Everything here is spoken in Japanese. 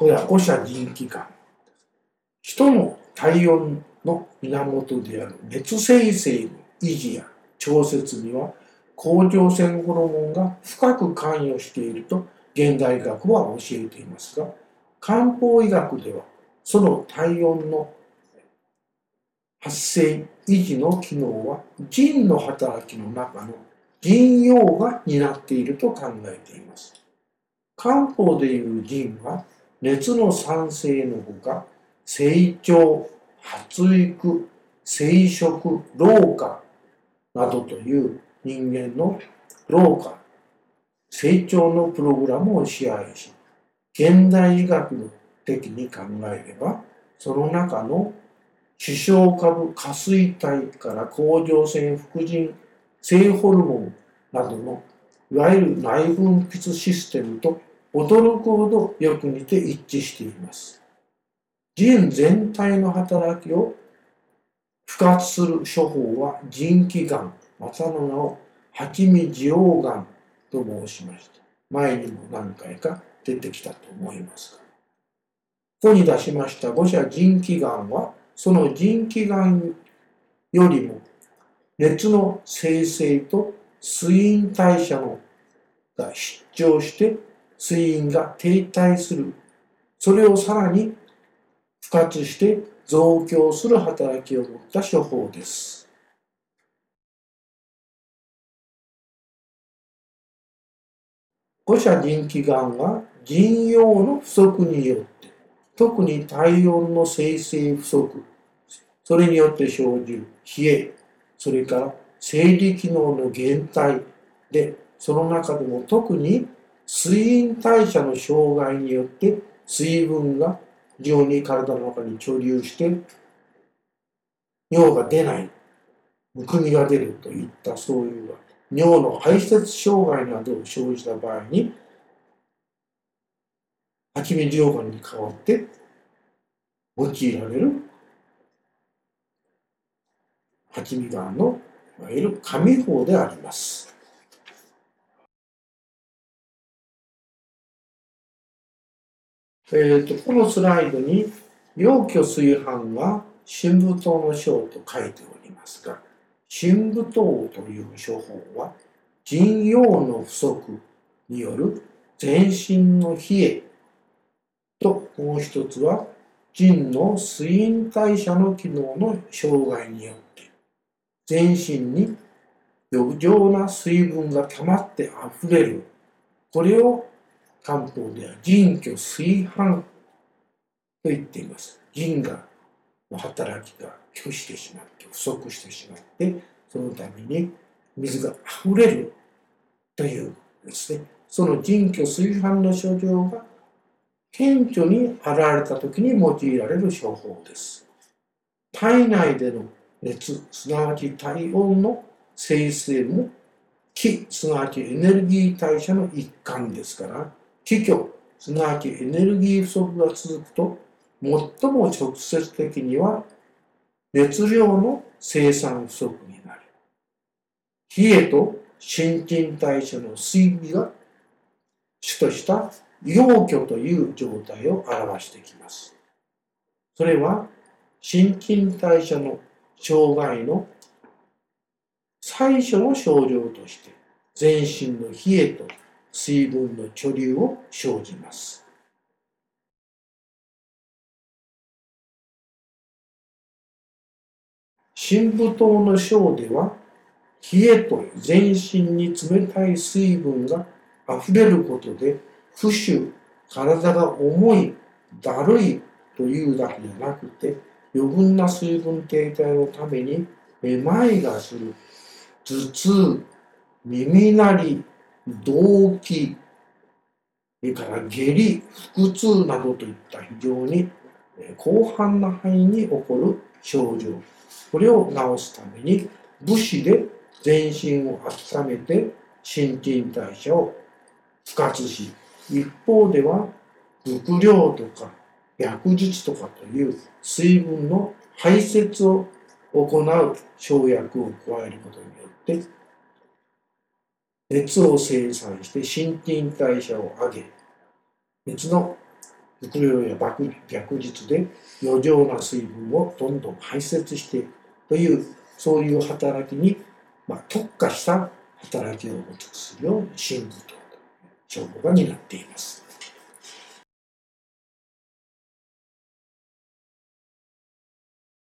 これは五者人気感。人の体温の源である熱生成の維持や調節には甲状腺ホルモンが深く関与していると現代学は教えていますが漢方医学ではその体温の発生維持の機能は腎の働きの中の腎陽が担っていると考えています。漢方でいう腎は熱の酸性のほか成長、発育、生殖、老化などという人間の老化、成長のプログラムを支配し、現代医学的に考えれば、その中の視床株下垂体から甲状腺副腎性ホルモンなどのいわゆる内分泌システムと驚くほどよく似て一致しています。腎全体の働きを復活する処方は腎気丸またの名を八味地黄丸と申しました。前にも何回か出てきたと思いますが。ここに出しました五者腎気丸はその腎気丸よりも熱の生成と水陰代謝のが失調して水陰が停滞するそれをさらに復活して増強する働きを持った処方です。五者腎気丸は腎陽の不足によって特に体温の生成不足それによって生じる冷えそれから生理機能の減退でその中でも特に水陰代謝の障害によって水分が非常に体の中に貯留して尿が出ないむくみが出るといったそういう尿の排泄障害などを生じた場合に蜂蜜溶岩に代わって用いられる蜂蜜岩のいわゆる紙法であります。えーと、このスライドに「陽虚炊飯は真武糖の章」と書いておりますが真武糖という処方は腎陽の不足による全身の冷えともう一つは腎の水陰代謝の機能の障害によって全身に余剰な水分が溜まって溢れる。これを漢方では腎虚水飯と言っています。腎がの働きが拒してしまって不足してしまってそのために水が溢れるというですねその腎虚水飯の症状が顕著に現れた時に用いられる処方です。体内での熱すなわち体温の生成も気すなわちエネルギー代謝の一環ですから気虚、すなわちエネルギー不足が続くと、最も直接的には熱量の生産不足になる。冷えと新陳代謝の水微が主とした陽虚という状態を表してきます。それは新陳代謝の障害の最初の症状として全身の冷えと水分の貯留を生じます。深部島の章では冷えと全身に冷たい水分が溢れることで浮腫体が重いだるいというだけじゃなくて余分な水分停滞のためにめまいがする頭痛耳鳴り動悸、それから下痢、腹痛などといった非常に広範な範囲に起こる症状。これを治すために武士で全身を温めて新陳代謝を復活し、一方では伏量とか薬術とかという水分の排泄を行う生薬を加えることによって熱を生産して新陳代謝を上げ熱の服用や爆逆術で余剰な水分をどんどん排泄していくというそういう働きに、まあ、特化した働きを持つ薬を心理と消防が担っています。